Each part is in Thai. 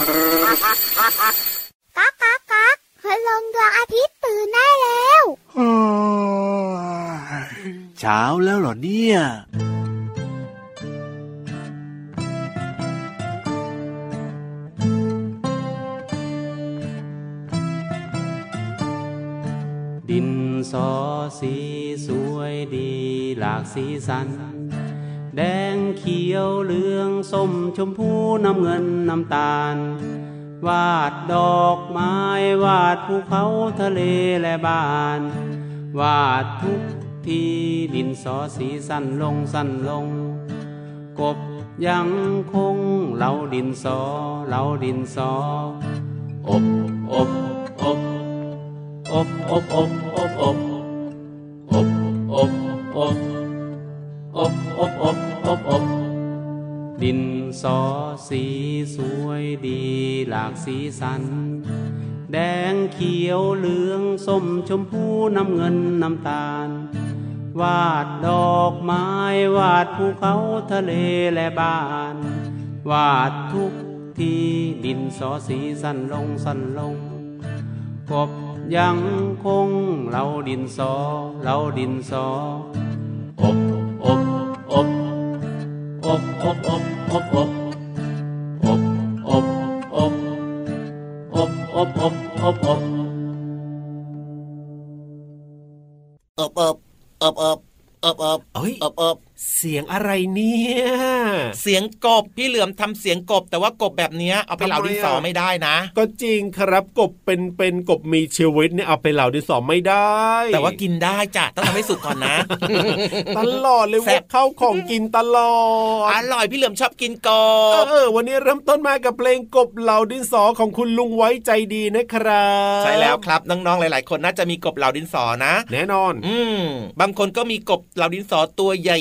ก๊ากก๊ากก๊ากคืลงดวงอาทิตย์ตื่นได้แล้วเช้าแล้วเหรอเนี่ยดินสอสีสวยดีหลากสีสัน แดงเขียวเหลืองส้มชมพูน้ำเงินน้ำตาล วาดดอกไม้วาดภูเขาทะเลและบ้าน วาดทุกทีดินสอสีสั้นลงสั้นลง กบยังคงเหลาดินสอเหลาดินสอ อบอบอบอบอบอบอบอบอบอบอบอบอบ อบอบดินสอสีสวยดีหลากสีสัน แดงเขียวเหลืองส้มชมพูน้ำเงินน้ำตาล วาดดอกไม้วาดภูเขาทะเลและบ้าน วาดทุกทีดินสอสีสั้นลงสั้นลงกบยังคงเหลาดินสอเหลาดินสออบอบอบ op, op, op, op, op. Op, op, op. Op, op, op, op, op. Up, up, up, up, up, up. Up, up. บอบอบอบอบอบอบอบอบเอ้ยอบอบเสียงอะไรเนี่ย เสียงกบพี่เหลือมทำเสียงกบ แต่ว่ากบแบบเนี้ยเอาไปเหลาทำไมดินสออะไม่ได้นะ ก็จริงครับกบเป็นเป็นกบมีชีวิตเนี่ยเอาไปเหล่าดินสอไม่ได้ แต่ว่ากินได้จ้ะต้องทำให้สุกก่อนนะตลอดเลยแซ่ว่าบเข้าของกินตลอดอร่อยพี่เหลือมชอบกินกเอบอวันนี้เริ่มต้นมากับเพลงกบเหล่าดินสอของคุณลุงไว้ใจดีนะครับใช่แล้วครับน้องๆหลาย ๆ คนน่าจะมีกบเหลาดินสอนะ แน่นอน อืมบางคนก็มีกบเหลาดินสอตัวใหญ่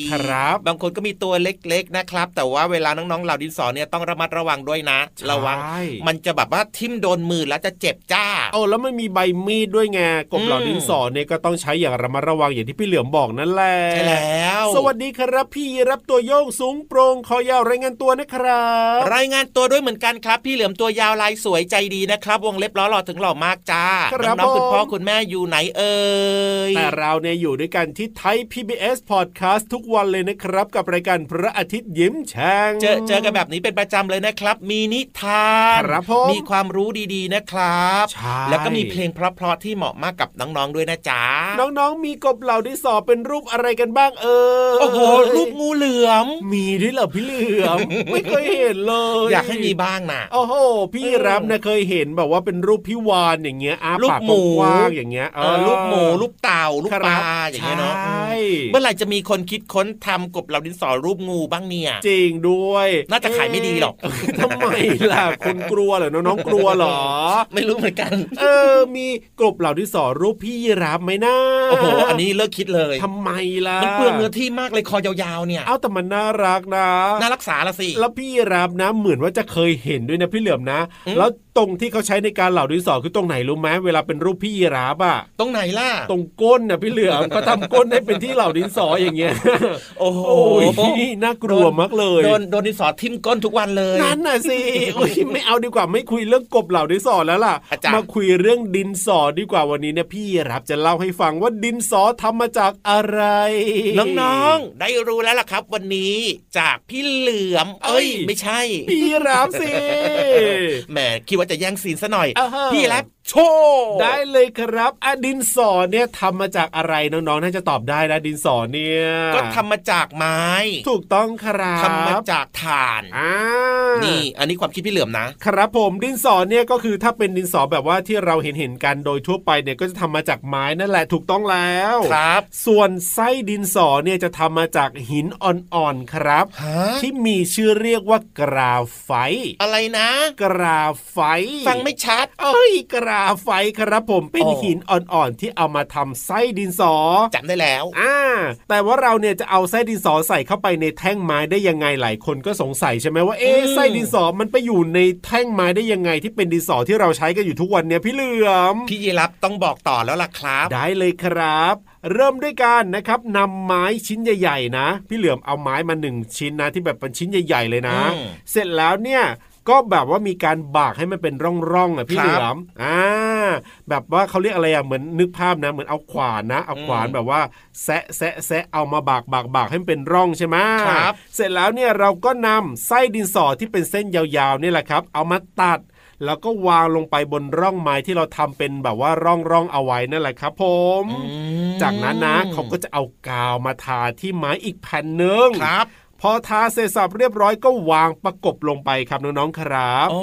ๆครับ บางคนก็มีตัวเล็กๆนะครับ แต่ว่าเวลาน้องๆเหลาดินสอเนี่ยต้องระมัดระวังด้วยนะ ระวังใช่มันจะแบบว่าทิ่มโดนมือแล้วจะเจ็บจ้าโอ้แล้วมันมีใบมีดด้วยไงกบเหล่าอืมดินสอเนี่ยก็ต้องใช้อย่างระมัดระวังอย่างที่พี่เหลือมบอกนั่นแหละใช่แล้ว สวัสดีครับพี่รับตัวโยงสูงโปร่งคอยาวรายงานตัวนะครับ รายงานตัวด้วยเหมือนกันครับ พี่เหลือมตัวยาวลายสวยใจดีนะครับ วงเล็บล้อหล่อถึงหล่อมากจ้าครับน้องๆคุณผมพ่อคุณแม่อยู่ไหนเอ่ยแต่เราเนี่ยอยู่ด้วยกันที่ไทย PBS Podcast ทุกวันเลยนะครับ กับรายการพระอาทิตย์ยิ้มแฉ่งเจอเจอกันแบบนี้เป็นประจำเลยนะครับ มีนิทานครับผมมีความรู้ดีๆนะครับใช่แล้วก็มีเพลงเพราะๆที่เหมาะมากกับน้องๆด้วยนะจ๊ะน้องๆมีกบเหล่าดินสอเป็นรูปอะไรกันบ้างเออโอ้โหรูปงูเหลือม มีด้วยเหรอพี่เหลือม ไม่เคยเห็นเลย อยากให้มีบ้างนะโอ้โหพี่รับนะเคยเห็นแบบว่าเป็นรูปพี่วานอย่างเงี้ยอารูปปากหมูกว้างๆอย่างเงี้ยเออรูปหมูรูปเต่ารูปคปรัลาบอย่างเงี้ยเนาะใช่เมื่อไหร่จะมีคนคิดค้นทำกบเหล่าดินสอรูปงูบ้างเนี่ย จริงด้วย น่าจะขายไม่ดีหรอกเะทำไมล่ะคุณกลัวเหรอน้องๆกลัวเหรอ ไม่รู้เหมือนกัน เออ มีกบเหล่าดินสอรูปพี่ยีรับไหมนะโอ้โหอันนี้เลิกคิดเลยทำไมล่ะมันเปลืองเนื้อที่มากเลยคอยาวๆเนี่ยเอาแต่มันน่ารักนะน่ารักษาละสิแล้วพี่รับนะเหมือนว่าจะเคยเห็นด้วยนะพี่เหลือมนะอืมแล้วตรงที่เขาใช้ในการเหล่าดินสอคือตรงไหนรู้ไหมเวลาเป็นรูปพี่ยีราฟอะตรงไหนล่ะ ตรงก้นน่ะพี่เหลือมเขาทำก้นให้เป็นที่เหล่าดินสออย่างเงี้ยโอ้โหโอ้ยน่ากลัวมากเลยโดนโดนดินสอทิ่มก้นทุกวันเลยนั่นน่ะสิโอ้ยไม่เอาดีกว่าไม่คุยเรื่องกบเหล่าดินสอแล้วล่ะอาจารย์มาคุยเรื่องดินสอดีกว่าวันนี้เนี่ยพี่รับจะเล่าให้ฟังว่าดินสอทำมาจากอะไร น้องๆได้รู้แล้วล่ะครับ วันนี้จากพี่เหลือม เอ้ย ไม่ใช่ พี่รับสิแหมคิดว่าจะแย่งซีนซะหน่อยอ่าฮะพี่แรป โชว์ได้เลยครับอะดินสอเนี่ยทำมาจากอะไรน้องๆน่าจะตอบได้นะดินสอเนี่ย ก็ทำมาจากไม้ ถูกต้องครับทำมาจากถ่านอ่านี่ อันนี้ความคิดพี่เหลือมนะ ครับผมดินสอเนี่ยก็คือถ้าเป็นดินสอแบบว่าที่เราเห็นเห็นๆกันโดยทั่วไปเนี่ยก็จะทำมาจากไม้นั่นแหละถูกต้องแล้วครับ ส่วนไส้ดินสอเนี่ยจะทำมาจากหินอ่อนๆครับฮะที่มีชื่อเรียกว่ากราไฟต์อะไรนะ กราไฟต์ฟังไม่ชัดเอ้ยกราไฟต์ครับผมเป็นโอ้หินอ่อนๆที่เอามาทำไส้ดินสอจำได้แล้วอ่าแต่ว่าเราเนี่ยจะเอาไส้ดินสอใส่เข้าไปในแท่งไม้ได้ยังไงหลายคนก็สงสัยใช่ไหมว่าเอ๊ะอืมไส้ดินสอมันไปอยู่ในแท่งไม้ได้ยังไงที่เป็นดินสอที่เราใช้กันอยู่ทุกวันเนี่ยพี่เหลือมพี่ยีรับต้องบอกต่อแล้วล่ะครับ ได้เลยครับเริ่มด้วยการนะครับนำไม้ชิ้นใหญ่ ๆ นะ พี่เหลือมเอาไม้มาหนึ่งชิ้นนะที่แบบเป็นชิ้นใหญ่ ๆ เลยนะอืมเสร็จแล้วเนี่ย ก็แบบว่ามีการบากให้มันเป็นร่องๆอะพี่คเหรับลือมอ่าแบบว่าเขาเรียกอะไรอะเหมือนนึกภาพนะ เหมือนเอาขวานนะเอาขวานอืมแบบว่าแซะแซะแซะเอามาบากบากบากให้มันเป็นร่องใช่ไหมครับเสร็จแล้วเนี่ยเราก็นำไส้ดินสอที่เป็นเส้นยาวๆนี่แหละครับ เอามาตัดแล้วก็วางลงไปบนร่องไม้ที่เราทำเป็นแบบว่าร่องร่องๆเอาไว้นั่นแหละครับผมอืมจากนั้นนะเขาก็จะเอากาวมาทาที่ไม้อีกแผ่นหนึ่งครับ พอทาเสร็จสับเรียบร้อยก็วางประกบลงไปครับน้องๆครับโอ้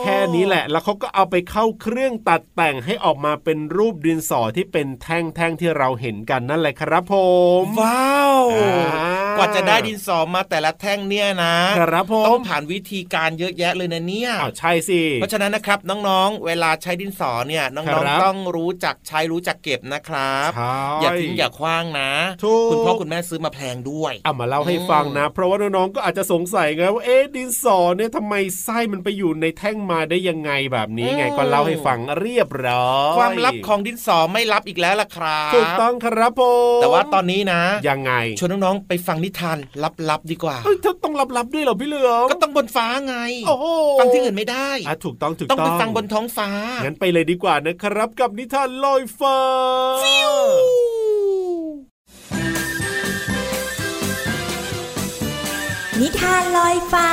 แค่นี้แหละแล้วเขาก็เอาไปเข้าเครื่องตัดแต่งให้ออกมาเป็นรูปดินสอที่เป็นแท่งๆที่เราเห็นกันนั่นแหละครับผม ว้าวอ่า กว่าจะได้ดินสอมาแต่ละแท่งเนี่ยนะครับผต้อมงผ่านวิธีการเยอะแยะเลยนะเนี่ยอ้าวใช่สิเพราะฉะนั้นนะครับน้องๆ เวลาใช้ดินสอเนี่ยน้ครัองบๆต้องรู้จักใช้รู้จักเก็บนะครับใช่อย่าทิ้งอย่าคว้างนะถูกคุณพ่อคุณแม่ซื้อมาแพงด้วยเอามาเล่าให้ฟังนะ เพราะว่าน้องๆก็อาจจะสงสัยไงว่าเอ๊ะดินสอเนี่ยทำไมไส้มันไปอยู่ในแท่งมาได้ยังไงแบบนี้ไงอืมก็เล่าให้ฟังเรียบร้อยความลับของดินสอไม่ลับอีกแล้วล่ะครับถูกต้องครับผมแต่ว่าตอนนี้นะยังไงชวนน้องๆไปฟังนิทานลับๆดีกว่าเอ้ยเธอต้องรับๆด้วยเหรอพี่เหลือมก็ต้องบนฟ้าไงโอ้โหฟังที่อื่นไม่ได้อะถูกต้องถูกต้องต้องไปฟังบนท้องฟ้างั้นไปเลยดีกว่านะครับ กับนิทานลอยฟ้านิทานลอยฟ้า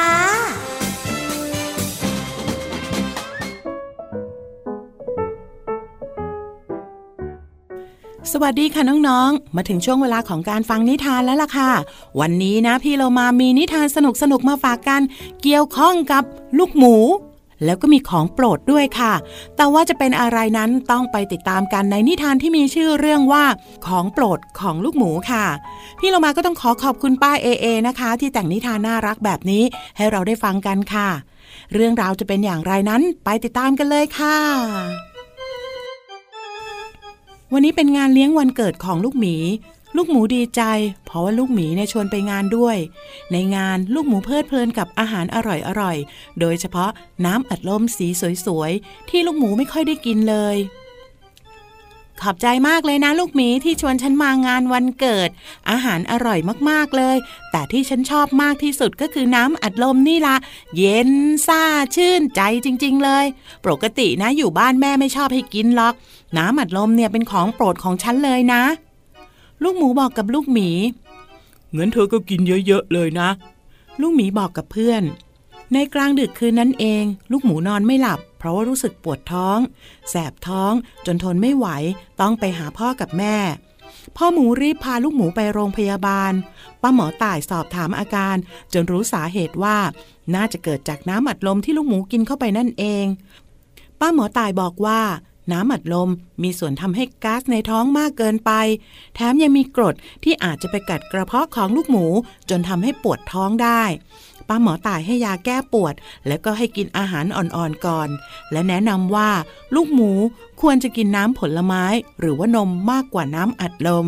สวัสดีค่ะน้องๆ มาถึงช่วงเวลาของการฟังนิทานแล้วล่ะค่ะ วันนี้นะพี่เรามามีนิทานสนุกๆมาฝากกัน เกี่ยวข้องกับลูกหมู แล้วก็มีของโปรดด้วยค่ะ แต่ว่าจะเป็นอะไรนั้นต้องไปติดตามกันในนิทานที่มีชื่อเรื่องว่าของโปรดของลูกหมูค่ะ พี่เรามาก็ต้องขอขอบคุณป้าเอเอนะคะ ที่แต่งนิทานน่ารักแบบนี้ให้เราได้ฟังกันค่ะ เรื่องราวจะเป็นอย่างไรนั้นไปติดตามกันเลยค่ะ วันนี้เป็นงานเลี้ยงวันเกิดของลูกหมี ลูกหมูดีใจ เพราะว่าลูกหมีเนี่ยชวนไปงานด้วย ในงานลูกหมูเพลิดเพลินกับอาหารอร่อยๆ โดยเฉพาะน้ำอัดลมสีสวยๆ ที่ลูกหมูไม่ค่อยได้กินเลย ขอบใจมากเลยนะลูกหมีที่ชวนฉันมางานวันเกิด อาหารอร่อยมากๆเลย แต่ที่ฉันชอบมากที่สุดก็คือน้ำอัดลมนี่ละเย็นซ่าชื่นใจจริง ๆ เลย ปกตินะอยู่บ้านแม่ไม่ชอบให้กินหรอก น้ำอัดลมเนี่ยเป็นของโปรดของฉันเลยนะ ลูกหมูบอกกับลูกหมีงั้นเธอก็กินเยอะๆเลยนะ ลูกหมีบอกกับเพื่อน ในกลางดึกคืนนั้นเอง ลูกหมูนอนไม่หลับ เพราะว่ารู้สึกปวดท้อง แสบท้อง จนทนไม่ไหว ต้องไปหาพ่อกับแม่ พ่อหมูรีบพาลูกหมูไปโรงพยาบาล ป้าหมอต่ายสอบถามอาการ จนรู้สาเหตุว่า น่าจะเกิดจากน้ำอัดลมที่ลูกหมูกินเข้าไปนั่นเอง ป้าหมอตายบอกว่า น้ำอัดลมมีส่วนทำให้ก๊าซในท้องมากเกินไป แถมยังมีกรดที่อาจจะไปกัดกระเพาะของลูกหมู จนทำให้ปวดท้องได้ป้าหมอตายให้ยาแก้ปวด แล้วก็ให้กินอาหารอ่อนๆก่อน และแนะนำว่าลูกหมูควรจะกินน้ำผลไม้ หรือว่านมมากกว่าน้ำอัดลม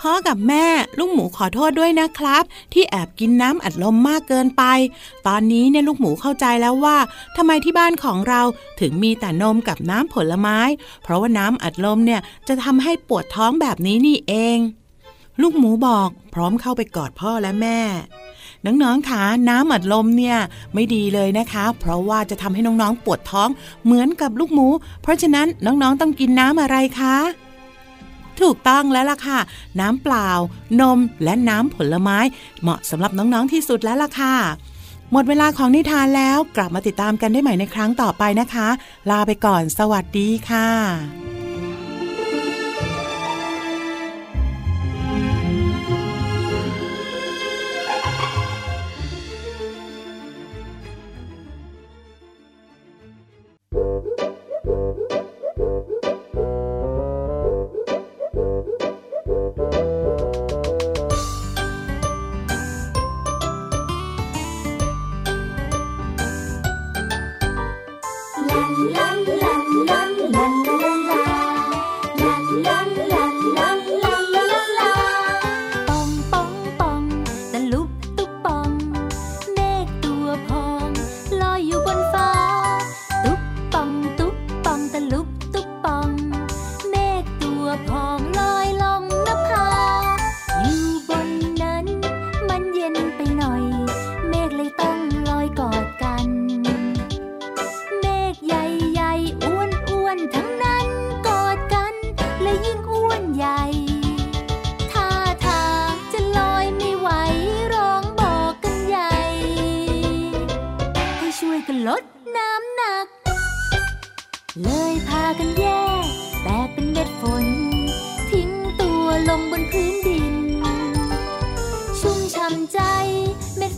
พ่อกับแม่ลูกหมูขอโทษด้วยนะครับ ที่แอบกินน้ำอัดลมมากเกินไป ตอนนี้เนี่ยลูกหมูเข้าใจแล้วว่าทำไมที่บ้านของเราถึงมีแต่นมกับน้ำผลไม้ เพราะว่าน้ำอัดลมเนี่ยจะทำให้ปวดท้องแบบนี้นี่เอง ลูกหมูบอกพร้อมเข้าไปกอดพ่อและแม่น้องๆคะน้ำอัดลมเนี่ยไม่ดีเลยนะคะ เพราะว่าจะทำให้น้องๆปวดท้องเหมือนกับลูกหมู เพราะฉะนั้นน้องๆต้องกินน้ำอะไรคะ ถูกต้องแล้วล่ะค่ะ น้ำเปล่า นมและน้ำผลไม้ เหมาะสำหรับน้องๆที่สุดแล้วล่ะค่ะ หมดเวลาของนิทานแล้วกลับมาติดตามกันได้ใหม่ในครั้งต่อไปนะคะ ลาไปก่อนสวัสดีค่ะ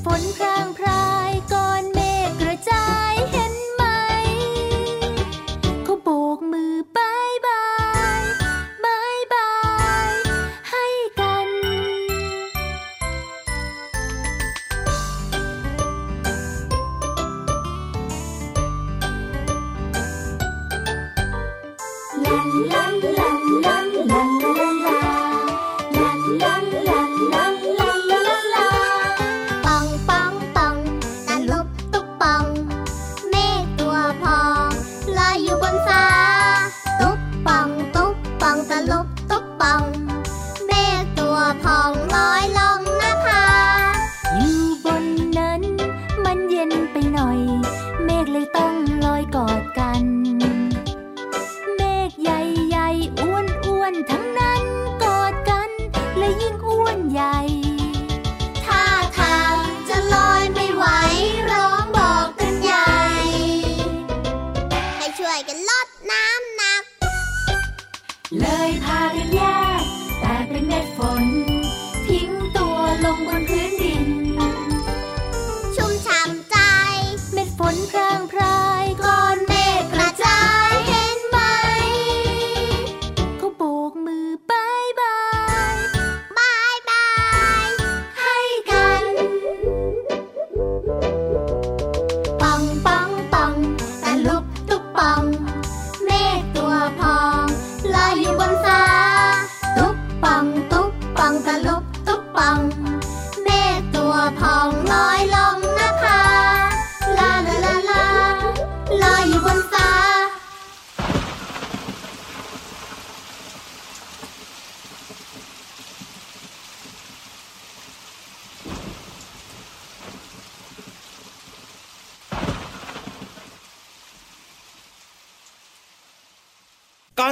ฝนพรางพรา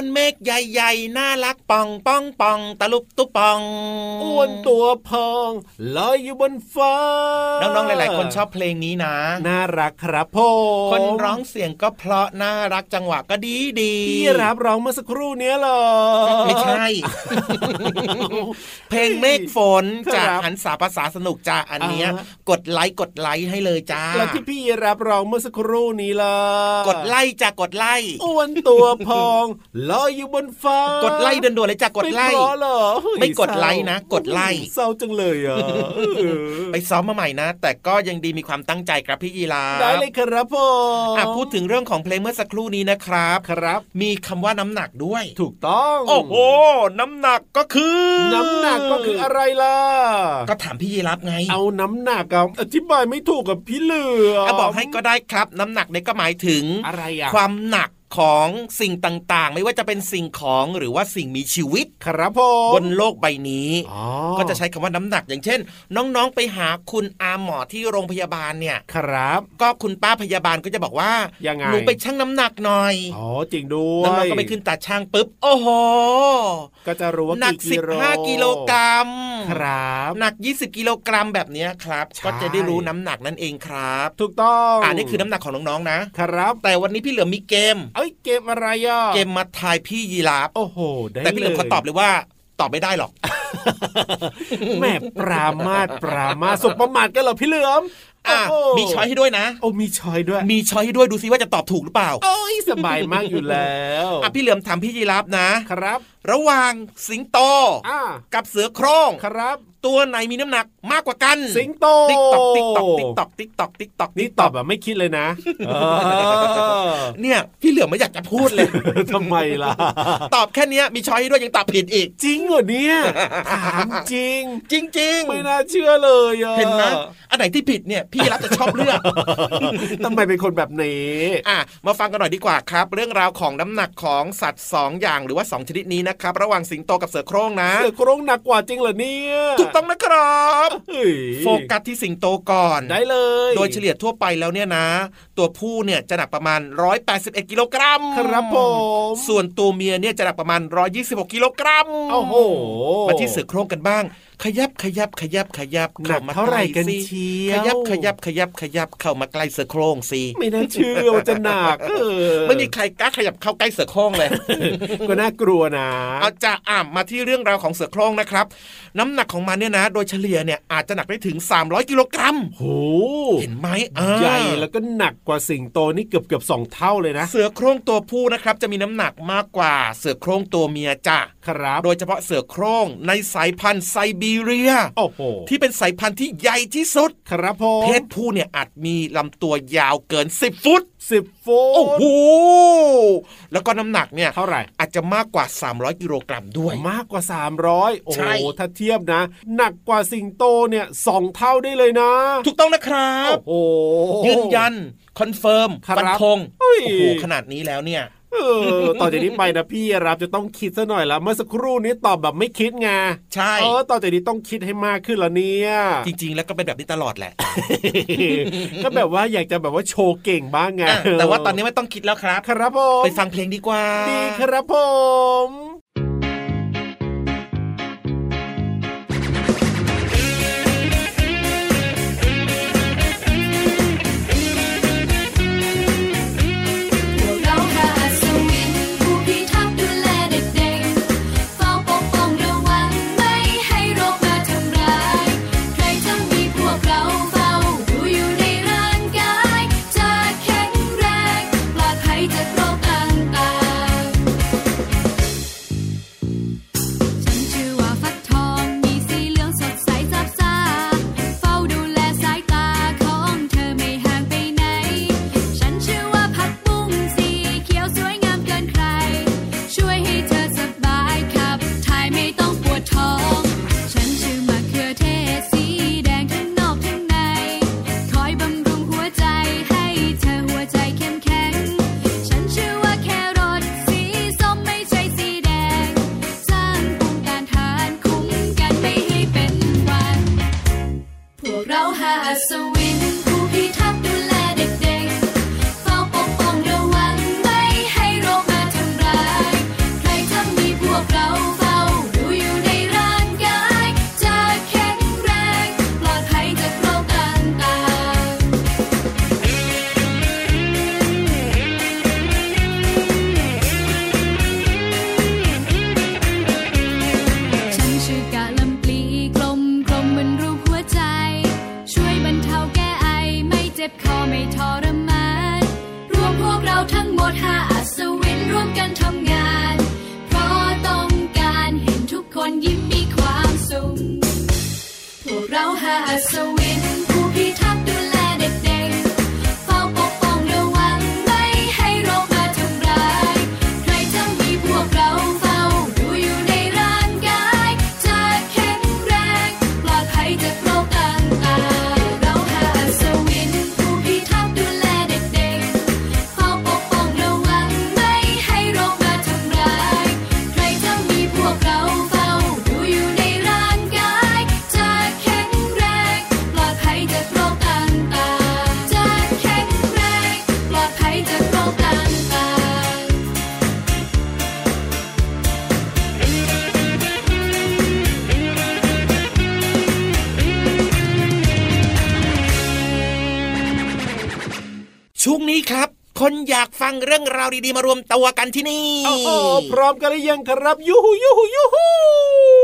อนเมฆใหญ่ ๆ น่ารักป่องป้องป่องตะลุบตุปองอ้วนตัวพองลอยอยู่บนฟ้า น้องๆ หลาย ๆ คนชอบเพลงนี้นะ น่ารักครับผมคนร้องเสียงก็เพราะน่ารักจังหวะก็ดีดีพี่รับร้องเมื่อสักครู่เนี้ยเหรอ ไม่ใช่ เพลงเมฆฝนครับจากหันสาภาษาสนุกจ้าอันเนี้ยอ่ากดไลค์กดไลค์ให้เลยจ้าแล้วที่พี่รับร้องเมื่อสักครู่นี้ล่ะกดไลค์จ้ากดไลค์อ้วนตัวพองลลอยอยู่บนฟ้า กดไลค์เดินด่วนเลยจ้ากดไลม่ค์เหรอไม่กดไลค์นะ กดไลค์เศร้าจังเลยอะไปซ้อมมาใหม่นะ แต่ก็ยังดีมีความตั้งใจครับพี่ยีราได้เลยครับผมอะพูดถึงเรื่องของเพลงเมื่อสักครู่นี้นะครับครับ มีคำว่าน้ำหนักด้วย ถูกต้อง โอ้โหน้ำหนักก็คือ น้ำหนักก็คืออะไรล่ะ ก็ถามพี่ยีรับไง เอาน้ำหนักอะอธิบายไม่ถูกกับพี่เหลืออะบอกให้ก็ได้ครับ น้ำหนักเนี่ยก็หมายถึงอะไรอะความหนัก ของสิ่งต่างๆ ไม่ว่าจะเป็นสิ่งของหรือว่าสิ่งมีชีวิตครับผมบนโลกใบนี้อ๋อก็จะใช้คำว่าน้ำหนักอย่างเช่น น้องๆไปหาคุณอาหมอที่โรงพยาบาลเนี่ยครับ ก็คุณป้าพยาบาลก็จะบอกว่ายังไงหนูไปชั่งน้ำหนักหน่อยอ๋อจริงด้วยน้องๆก็ไปขึ้นตาช่างปุ๊บโอ้โหก็จะรู้ว่าหนักกี่กิโล15กิโลกรัมครับหนัก 20 กิโลกรัมแบบเนี้ยครับใช่ก็จะได้รู้น้ำหนักนั่นเองครับ ถูกต้องอ่านี่คือน้ำหนักของน้องๆนะครับ แต่วันนี้พี่เหลือมมีเกมเอ้ยเกมอะไรอะเกมมาทายพี่ยีราฟโอ้โหได้แต่พี่เหลือมเขาตอบเลยว่าตอบไม่ได้หรอกแม่ปรามาดปรามาสสบประมาทกันเหรอพี่เหลือมอะโอ้โหมีช้อยให้ด้วยนะ โอ้มีชอยด้วย มีช้อยให้ด้วยดูซิว่าจะตอบถูกหรือเปล่า โอ้ยสบายมากอยู่แล้วอะพี่เหลือมถามพี่ยีราฟนะครับ ระหว่างสิงโตอ่ากับเสือโคร่งครับ ตัวไหนมีน้ำหนักมากกว่ากัน สิงโตติ๊กตอกติ๊กตอกติ๊กตอกติ๊กตอกติ๊กตอกนี่ตอบแบบไม่คิดเลยนะเออเนี่ย พี่เหลือมไม่อยากจะพูดเลยทำไมล่ะ ตอบแค่เนี้ยมี choice ให้ด้วยยังตอบผิดอีก จริงเหรอเนี่ยถามจริง จริงไม่น่าเชื่อเลยอะๆเห็นไหมอันไหนที่ผิดเนี่ยพี่รับจะชอบเลือกทำไมเป็นคนแบบนี้อะมาฟังกันหน่อยดีกว่าครับ เรื่องราวของน้ำหนักของสัตว์ 2 อย่างหรือว่า 2 ชนิดนี้นะครับ ระหว่างสิงโตกับเสือโคร่งนะเสือโครงหนักกว่าจริงเหรอเนี่ยถูกต้องนะครับเฮ้ยโฟกัสที่สิงโตก่อนได้เลย โดยเฉลี่ยทั่วไปแล้วเนี่ยนะ ตัวผู้เนี่ยจะหนักประมาณ 181กิโลกรัมครับผมส่วนตัวเมียเนี่ยจะหนักประมาณ 126กิโลกรัมโอ้โหมาที่เสือโคร่งกันบ้าง ขยับขยับขยับขยับหนักเท่าไหร่กันสิเชียวขยับขยับขยับขยับเข้ามาใกล้เสือโคร่งสิไม่น่าเชื่อว่าจะหนักเออไม่มีใครกล้าขยับเข้าใกล้เสือโคร่งเลย ก็น่ากลัวนะเอาจะอ่ามาที่เรื่องราวของเสือโคร่งนะครับ น้ำหนักของมันเนี่ยนะ โดยเฉลี่ยเนี่ยอาจจะหนักได้ถึง 300 กิโลกรัมโหเห็นไหมอ่าใหญ่แล้วก็หนักกว่าสิงโตนี่เกือบเกือบสองเท่าเลยนะ เสือโคร่งตัวผู้นะครับจะมีน้ำหนักมากกว่าเสือโคร่งตัวเมียจ้ะครับ โดยเฉพาะเสือโคร่งในสายพันธุ์ไซบีเรียโอ้โหที่เป็นสายพันธุ์ที่ใหญ่ที่สุด ครับผมเพศผู้เนี่ยอาจมีลำตัวยาวเกิน 10 ฟุตสิบฟุต โอ้โห แล้วก็น้ำหนักเนี่ยเท่าไหร่ อาจจะมากกว่า 300 กิโลกรัมด้วย มากกว่า 300 โอ้ใช่โห ถ้าเทียบนะ หนักกว่าสิงโตเนี่ยสองเท่าได้เลยนะ ถูกต้องนะครับ โอ้โห ยืนยัน confirm ครับฟันธงเฮ้ยโอ้โห ขนาดนี้แล้วเนี่ย เออต่อจากนี้ไปนะพี่รับจะต้องคิดซะหน่อยละเมื่อสักครู่นี้ตอบแบบไม่คิดไงใช่เออต่อจากนี้ต้องคิดให้มากขึ้นละเนี่ยจริง ๆ แล้วก็เป็นแบบนี้ตลอดแหละ ก็แบบว่าอยากจะแบบว่าโชว์เก่งบ้างไงอะแต่ว่าตอนนี้ไม่ต้องคิดแล้วครับ ครับผมไปฟังเพลงดีกว่า ดีครับผม พวกเราหาส ฟังเรื่องราวดีๆมารวมตัวกันที่นี่โอ้โหพร้อมกันหรือยังครับยูฮูยูฮูยูฮู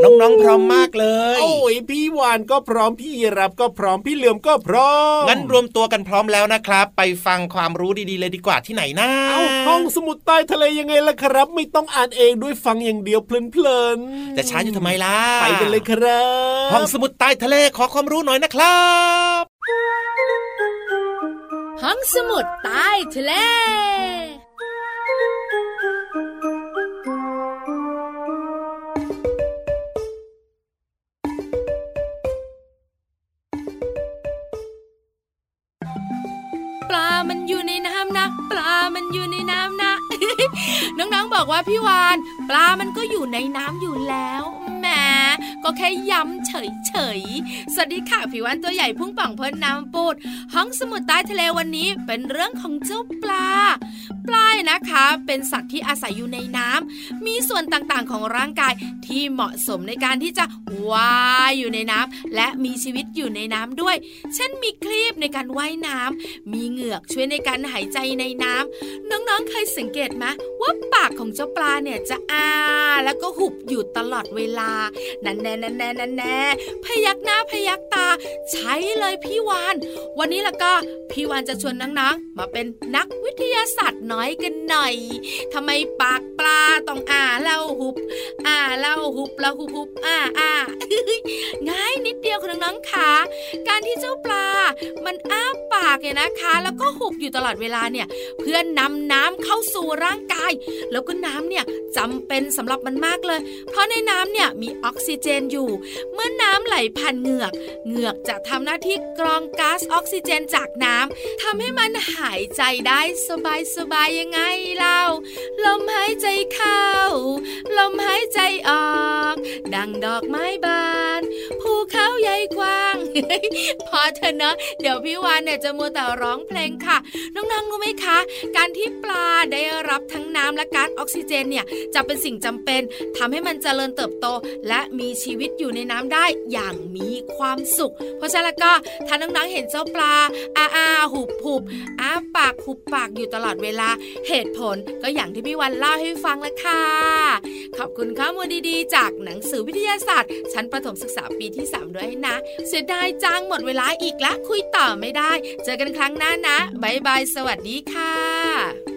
น้องๆพร้อมมากเลย โอ้ยพี่วานก็พร้อมพี่รับก็พร้อมพี่เหลือมก็พร้อมงั้นรวมตัวกันพร้อมแล้วนะครับ ไปฟังความรู้ดีๆเลยดีกว่าที่ไหนนะเอาห้องสมุดใต้ทะเลยังไงล่ะครับ ไม่ต้องอ่านเองด้วยฟังอย่างเดียวเพลินๆจะช้าอยู่ทำไมล่ะไปกันเลยครับ ห้องสมุดใต้ทะเลขอความรู้หน่อยนะครับ ห้องสมุดใต้ทะเลปลามันอยู่ในน้ำนะ ปลามันอยู่ในน้ำนะ น้องๆบอกว่าพี่วาน ปลามันก็อยู่ในน้ำอยู่แล้ว อืมแหมก็แค่ย้ำเฉยๆ สวัสดีค่ะผิววันตัวใหญ่พุ่งป่องพ้นน้ำปูด ห้องสมุดใต้ทะเลวันนี้เป็นเรื่องของเจ้าปลา ปลานะคะ เป็นสัตว์ที่อาศัยอยู่ในน้ำมีส่วนต่างๆของร่างกายที่เหมาะสมในการที่จะว่ายอยู่ในน้ำและมีชีวิตอยู่ในน้ำด้วย เช่นมีคลีบในการว่ายน้ำมีเหงือกช่วยในการหายใจในน้ำน้องๆเคยสังเกตไหมว่าปากของเจ้าปลาเนี่ยจะอาแล้วก็หุบอยู่ตลอดเวลานั่นแน่นั่นแน่นั่นแน่พยักหน้าพยักตา ใช้เลยพี่วาน วันนี้ละก็พี่วานจะชวนน้องๆมาเป็นนักวิทยาศาสตร์น้อยกันหน่อยทำไมปากปลาต้องอาเล่าหุบอาเล่าหุบแล้วหุบหุบอาอาง่ายนิดเดียวคุณน้องๆค่ะการที่เจ้าปลา มันอ้าปากเนี่ยนะคะ แล้วก็หุบอยู่ตลอดเวลาเนี่ย เพื่อนนำน้ำเข้าสู่ร่างกาย แล้วก็น้ำเนี่ยจำเป็นสำหรับมันมากเลย เพราะในน้ำเนี่ยมีออกซิเจนอยู่ เมื่อน้ำไหลผ่านเหงือก เหงือกจะทำหน้าที่กรองก๊าซออกซิเจนจากน้ำทำให้มันหายใจได้สบายสบายยังไงเล่าลมหายใจเข้า ลมหายใจออก ดังดอกไม้บานภูเขาใหญ่กว้าง พอเถอะเนอะเดี๋ยวพี่วานเนี่ยจะมัวแต่ร้องเพลงค่ะ น้องๆรู้ไหมคะ การที่ปลาได้รับทั้งน้ำและก๊าซออกซิเจนเนี่ยจะเป็นสิ่งจำเป็นทำให้มันเจริญเติบโตและมีชีวิตอยู่ในน้ำได้อย่างมีความสุข เพราะฉะนั้นก็ถ้าน้องๆเห็นเจ้าปลาอาอาหุบหุบอ้าปากหุบปากอยู่ตลอดเวลาเหตุผลก็อย่างที่พี่วันเล่าให้ฟังแล้วค่ะ ขอบคุณข้อมูลดีๆ จากหนังสือวิทยาศาสตร์ ชั้นประถมศึกษาปีที่ 3 ด้วยนะ เสียดายจังหมดเวลาอีกละคุยต่อไม่ได้ เจอกันครั้งหน้านะบายบายสวัสดีค่ะ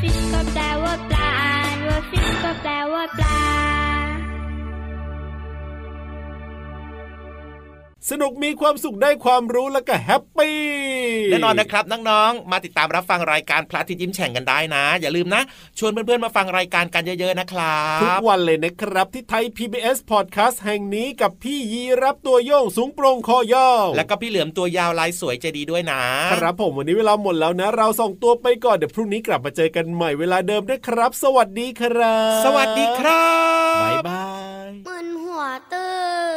fish come down. มีความสุขได้ความรู้แล้วก็แฮปปี้แน่นอนนะครับน้องๆมาติดตามรับฟังรายการพระอาทิตย์ยิ้มแฉ่งกันได้นะ อย่าลืมนะ ชวนเพื่อนๆมาฟังรายการกันเยอะๆนะครับทุกวันเลยนะครับที่ไทย PBS Podcast แห่งนี้กับพี่ยีรับตัวโยงสูงโปร่งคอยาวแล้วก็พี่เหลือมตัวยาวลายสวยใจดีด้วยนะครับผมวันนี้เวลาหมดแล้วนะ เราส่งตัวไปก่อนเดี๋ยวพรุ่งนี้กลับมาเจอกันใหม่เวลาเดิมนะครับ สวัสดีครับ สวัสดีครับบ๊ายบายมึนหัวเติบ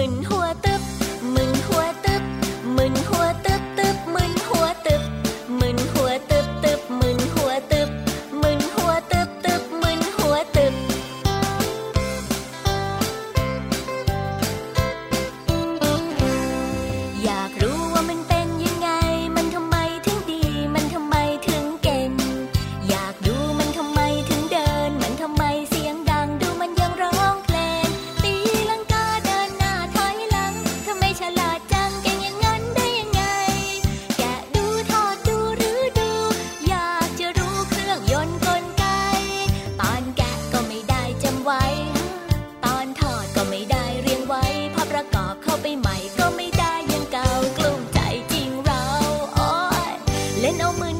Goblin lên ông mưa